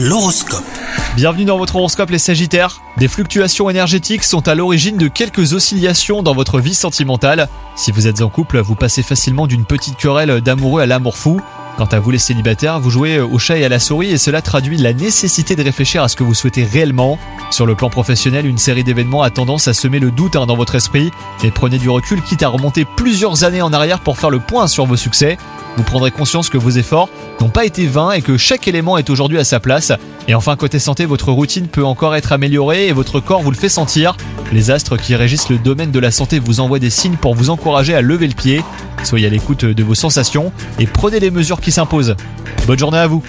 L'horoscope. Bienvenue dans votre horoscope les Sagittaires. Des fluctuations énergétiques sont à l'origine de quelques oscillations dans votre vie sentimentale. Si vous êtes en couple, vous passez facilement d'une petite querelle d'amoureux à l'amour fou. Quant à vous les célibataires, vous jouez au chat et à la souris et cela traduit la nécessité de réfléchir à ce que vous souhaitez réellement. Sur le plan professionnel, une série d'événements a tendance à semer le doute hein, dans votre esprit. Et prenez du recul quitte à remonter plusieurs années en arrière pour faire le point sur vos succès. Vous prendrez conscience que vos efforts n'ont pas été vains et que chaque élément est aujourd'hui à sa place. Et enfin, côté santé, votre routine peut encore être améliorée et votre corps vous le fait sentir. Les astres qui régissent le domaine de la santé vous envoient des signes pour vous encourager à lever le pied. Soyez à l'écoute de vos sensations et prenez les mesures qui s'imposent. Bonne journée à vous